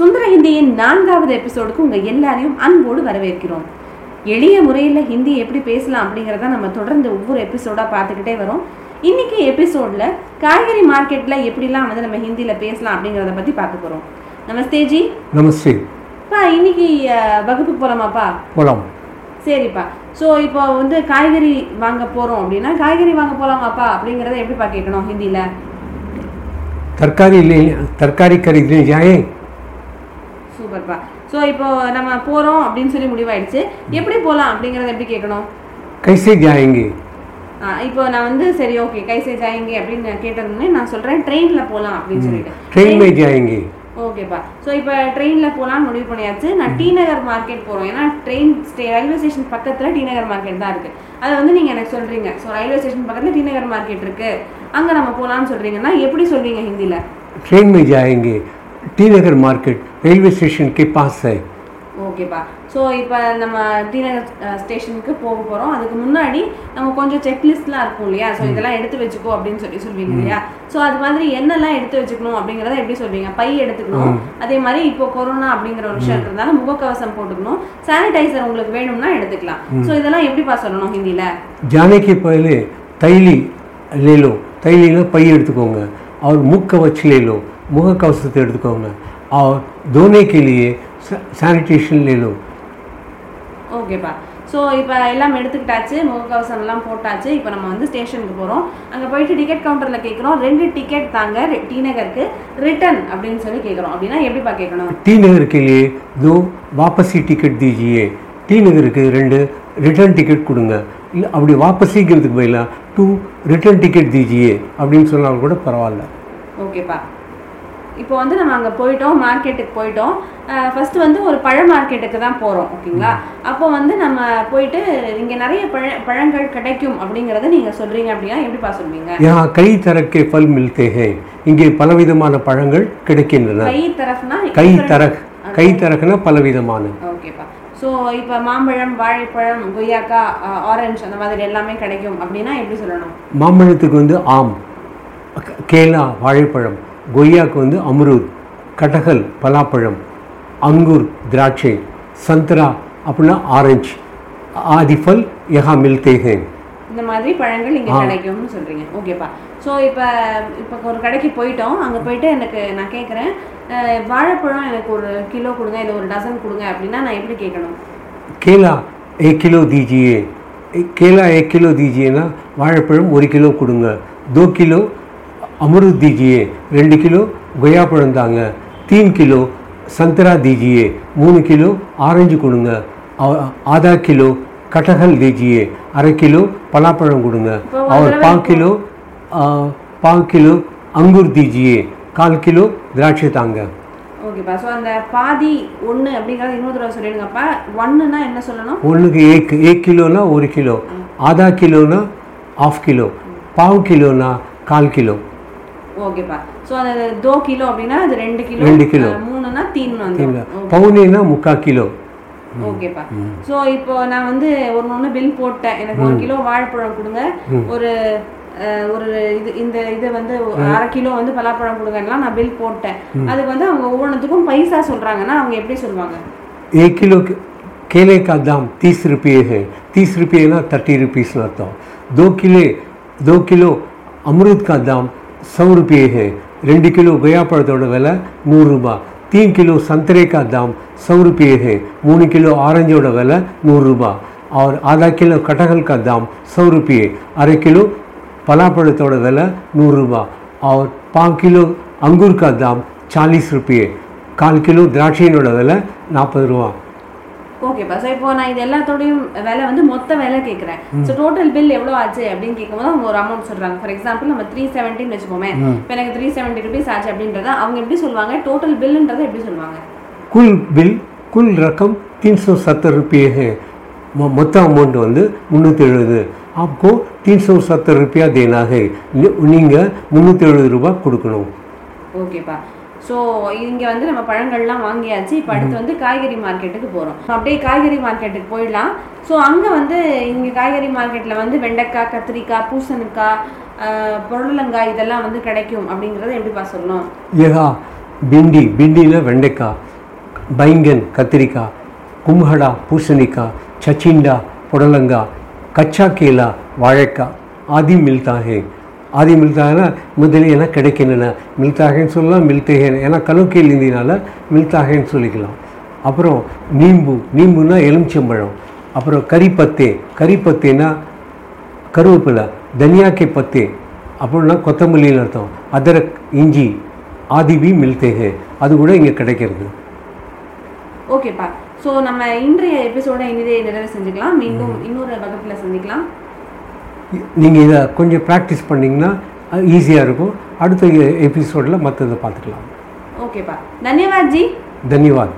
சுந்தர ஹிந்தியின் நான்காவது எபிசோடுக்கு உங்கள் எல்லாரையும் அன்போடு வரவேற்கிறோம். எளிய முறையில் ஹிந்தி எப்படி பேசலாம் அப்படிங்கிறத நம்ம தொடர்ந்து ஒவ்வொரு எபிசோடாக பார்த்துக்கிட்டே வரோம். இன்றைக்கி எபிசோடில் காய்கறி மார்க்கெட்டில் எப்படிலாம் வந்து நம்ம ஹிந்தியில் பேசலாம் அப்படிங்கிறத பற்றி பார்க்க போகிறோம் நமஸ்தே ஜி. நமஸ்தே. பா இன்னைக்கு வகுப்பு போகலாமாப்பா போகலாம் சரிப்பா. ஸோ இப்போ வந்து காய்கறி வாங்க போகிறோம் அப்படின்னா காய்கறி வாங்க போகலாமாப்பா அப்படிங்கிறத எப்படிப்பா கேட்கணும் ஹிந்தியில்? தற்காரி இல்லை தற்காரி கறி ஜாயே சூப்பர்ப்பா ஸோ இப்போ நம்ம போகிறோம் அப்படின்னு சொல்லி முடிவாயிடுச்சு. எப்படி போகலாம் அப்படிங்கிறத எப்படி கேட்கணும்? கைசே ஜாயங்கி. இப்போ நான் வந்து சரி ஓகே கைசை ஜாயங்கி அப்படின்னு கேட்டதுமே நான் சொல்கிறேன் ட்ரெயினில் போகலாம் அப்படின்னு சொல்லிட்டு. ட்ரெயின் மே ஜாயங்கி. ஓகேப்பா ஸோ இப்போ ட்ரெயினில் போகலான்னு முடிவு பண்ணியாச்சு. நான் டி நகர் மார்க்கெட் போகிறோம் ஏன்னா ட்ரெயின் ஸ்டே ரயில்வே ஸ்டேஷன் பக்கத்தில் டி நகர் மார்க்கெட் தான் இருக்குது அதை வந்து நீங்கள் எனக்கு சொல்கிறீங்க ஸோ ரயில்வே ஸ்டேஷன் பக்கத்தில் டி நகர் மார்க்கெட் இருக்குது அங்கே நம்ம போகலான்னு சொல்கிறீங்கன்னா எப்படி சொல்வீங்க ஹிந்தியில் ட்ரெயின் மே ஜாயங்கி. டிநகர் மார்க்கெட் ரயில்வே ஸ்டேஷனுக்கு பாஸ் சார் ஓகேப்பா ஸோ இப்போ நம்ம டிநகர் ஸ்டேஷனுக்கு uh, போக போகிறோம் அதுக்கு முன்னாடி நம்ம கொஞ்சம் செக்லிஸ்ட்லாம் இருக்கும் இல்லையா? ஸோ இதெல்லாம் எடுத்து வச்சுக்கோ அப்படின்னு சொல்லி சொல்லுவீங்க இல்லையா? ஸோ அது மாதிரி என்னெல்லாம் எடுத்து வச்சுக்கணும் அப்படிங்கிறத எப்படி சொல்வீங்க? பை எடுத்துக்கணும். அதே மாதிரி இப்போ கொரோனா அப்படிங்கிற ஒரு விஷயம் இருக்கிறதுனால முகக்கவசம் போட்டுக்கணும். சானிடைசர் உங்களுக்கு வேணும்னா எடுத்துக்கலாம். ஸோ இதெல்லாம் எப்படிப்பா சொல்லணும் ஹிந்தியில் ஜானகி பயிலு தைலி லேலோ தைலினா பை எடுத்துக்கோங்க. அவர் मुख कवच ले लो எடுத்துக்கோங்க அவர் धोने के लिए ஓகேப்பா ஸோ இப்போ எல்லாம் எடுத்துக்கிட்டாச்சு முகக்கவசம் எல்லாம் போட்டாச்சு. இப்போ நம்ம வந்து ஸ்டேஷனுக்கு போகிறோம் அங்கே போயிட்டு டிக்கெட் கவுண்டரில் கேட்குறோம் ரெண்டு டிக்கெட் தாங்க டி நகருக்கு ரிட்டர்ன் அப்படின்னு சொல்லி கேட்குறோம் அப்படின்னா எப்படிப்பா கேட்கணும்? டி தோ வாபசி டிக்கெட் தீஜியே. டி நகருக்கு ரெண்டு ரிட்டர்ன் டிக்கெட் கொடுங்க. இல்லை அப்படி வாபஸிக்கிறதுக்கு பதிலாக டூ ரிட்டர்ன் டிக்கெட் தீஜியே அப்படின்னு சொன்னாலும் கூட பரவாயில்ல. ஓகேப்பா இப்போ வந்து நம்ம அங்கே போயிட்டோம் மார்க்கெட்டுக்கு போயிட்டோம். ஃபர்ஸ்ட் வந்து ஒரு பழ மார்க்கெட்டுக்கு தான் போகிறோம் ஓகேங்களா அப்போ வந்து நம்ம போயிட்டு இங்கே நிறைய பழ பழங்கள் கிடைக்கும் அப்படிங்கிறத நீங்கள் சொல்கிறீங்க அப்படின்னா எப்படிப்பா சொல்லுவீங்க யா கை தரக்கே பல் மில்தேகே இங்கே பலவிதமான பழங்கள் கிடைக்கின்றன. கை தரஃப்னா கை தரக் கை தரக்குன்னா பலவிதமான. ஓகேப்பா ஸோ இப்போ மாம்பழம் வாழைப்பழம் கொய்யாக்கா ஆரஞ்சு அந்த மாதிரி எல்லாமே கிடைக்கும் அப்படின்னா எப்படி சொல்லணும்? மாம்பழத்துக்கு வந்து ஆம் கேலா வாழைப்பழம் கொய்யாக்கு வந்து அம்ரூத் கட்டகல் பலாப்பழம் அங்கூர் திராட்சை சந்தரா அப்படின்னா ஆரஞ்சு ஆதி ஃபல் யஹா மில்தே ஹே இந்த மாதிரி பழங்கள் இங்கே கிடைக்கும்னு சொல்கிறீங்க ஓகேப்பா. ஸோ இப்போ இப்போ ஒரு கடைக்கு போயிட்டோம் அங்கே போயிட்டு எனக்கு நான் கேட்குறேன் வாழைப்பழம் எனக்கு ஒரு கிலோ கொடுங்க இல்லை ஒரு டசன் கொடுங்க அப்படின்னா நான் எப்படி கேட்கணும் கேலா एक किलो दीजिए एक केला एक किलो दीजिए ना வாழைப்பழம் ஒரு கிலோ கொடுங்க दो किलो अमरूद दीजिए ரெண்டு கிலோ கொய்யாப்பழம் தாங்க तीन किलो संतरा दीजिए மூணு கிலோ ஆரஞ்சு கொடுங்க और आधा किलो कटहल दीजिए அரை கிலோ பலாப்பழம் கொடுங்க இப்போ ஒரு और தடவை पाँच किलो பாவு கிலோ அங்கூர் தீஜியே கால் கிலோ திராட்சை தாங்க. ஓகேப்பா. ஸோ அந்த பாதி ஒன்று அப்படிங்கிறது இன்னொரு தடவை சொல்லிடுங்கப்பா. ஒன்றுனா என்ன சொல்லணும்? ஒன்றுக்கு ஏக் ஏக் கிலோனா ஒரு கிலோ ஆதா கிலோனா ஆஃப் கிலோ பாவு கிலோனா கால் கிலோ. ஓகேப்பா. ஸோ அது தோ கிலோ அப்படின்னா அது ரெண்டு கிலோ ரெண்டு கிலோ. மூணுனா தீன் வந்து பவுனினா முக்கால் கிலோ. ஓகேப்பா. ஸோ இப்போ நான் வந்து ஒன்று ஒன்று பில் போட்டேன். எனக்கு ஒரு கிலோ வாழைப்பழம் கொடுங்க. ஒரு ஒரு இது இந்த இது வந்து ஒரு அரை கிலோ வந்து பலாப்பழம் கொடுங்கலாம் நான் பில் போட்டேன் அதுக்கு வந்து அவங்க ஒவ்வொன்றுத்துக்கும் பைசா சொல்றாங்கன்னா அவங்க எப்படி சொல்லுவாங்க एक किलो के- केले का दाम तीस रुपये है तीस रुपये ना थर्टी रुपीस आता हूँ दो किले दो किलो अमरूद का दाम सौ रुपये है ரெண்டு கிலோ கொய்யாப்பழத்தோட விலை நூறுரூபா तीन किलो संतरे का दाम सौ रुपये है மூணு கிலோ ஆரஞ்சோட விலை நூறுரூபா और आधा किलो कटहल का दाम सौ रुपये अरे किलो पलापड़ों विला नूर रुपा और पाँव किलो अंगूर का दाम கால் கிலோ திராட்சையினோட விலை நாற்பது ரூபா ஓகேப்பா சார் இப்போ நான் இது எல்லாத்தோடையும் விலை வந்து மொத்த விலை கேட்குறேன் ஸோ டோட்டல் பில் எவ்வளோ ஆச்சு அப்படின்னு கேட்கும்போது அவங்க ஒரு அமௌண்ட் சொல்கிறாங்க ஃபார் எக்ஸாம்பிள் நம்ம த்ரீ செவன்ட்டின்னு வச்சுக்கோமே. இப்போ எனக்கு த்ரீ செவன்ட்டி ருபீஸ் ஆச்சு அப்படின்றத அவங்க எப்படி சொல்லுவாங்க? டோட்டல் பில்லுன்றதை எப்படி சொல்லுவாங்க? குல் பில் குல் ரக்கம் தீன்சோ சத்தர் ருபியே மொத்த அமௌண்ட் வந்து முந்நூற்றி எழுபது आपको तीन सौ सत्तर रुपया देना है நீங்கள் முந்நூற்றி எழுபது ரூபாய் கொடுக்கணும் ஓகேப்பா ஸோ இங்கே வந்து நம்ம பழங்கள்லாம் வாங்கியாச்சு இப்போ அடுத்து வந்து காய்கறி மார்க்கெட்டுக்கு போகிறோம் அப்படியே காய்கறி மார்க்கெட்டுக்கு போயிடலாம் ஸோ அங்கே வந்து இங்கே காய்கறி மார்க்கெட்டில் வந்து வெண்டைக்காய் கத்திரிக்காய் பூசணிக்காய் ஆஹ், புடலங்காய் இதெல்லாம் வந்து கிடைக்கும் அப்படிங்கிறத எப்படிப்பா சொல்லணும் ஏகா பிண்டி பிண்டியில் வெண்டைக்காய் बैंगन கத்திரிக்காய் கும்ஹடா பூசணிக்காய் சச்சிண்டா புடலங்கா கச்சா கீழா வாழைக்காய் ஆதி மில்தாகே ஆதி மில்தாகனா முதலில் என்ன கிடைக்கின்றன. மில்தாகன்னு சொல்லலாம் மில்தேகன் ஏன்னா கலோக்கியல் இந்தினால மில்தாகன்னு சொல்லிக்கலாம். அப்புறம் நீம்பு. நீம்புனா எலுமிச்சம்பழம். அப்புறம் கறிப்பத்தே கறிப்பத்தேனா கருவேப்பிலை. தனியாக்கை பத்தே. அப்படின்னா கொத்தமல்லின்னு அர்த்தம். அதரக் இஞ்சி. ஆதிவி மில்தேகே அது கூட இங்கே கிடைக்கிறது. ஓகேப்பா ஸோ நம்ம இன்றைய எபிசோட இனிதே நிறைவு செஞ்சுக்கலாம். மீண்டும் இன்னொரு வகுப்பில் சந்திக்கலாம். நீங்கள் இதை கொஞ்சம் ப்ராக்டிஸ் பண்ணிங்கன்னா ஈஸியாக இருக்கும். அடுத்த எபிசோடில் மற்றதை பார்த்துக்கலாம். ஓகேப்பா தன்யவாத் ஜி. தன்யவாத்.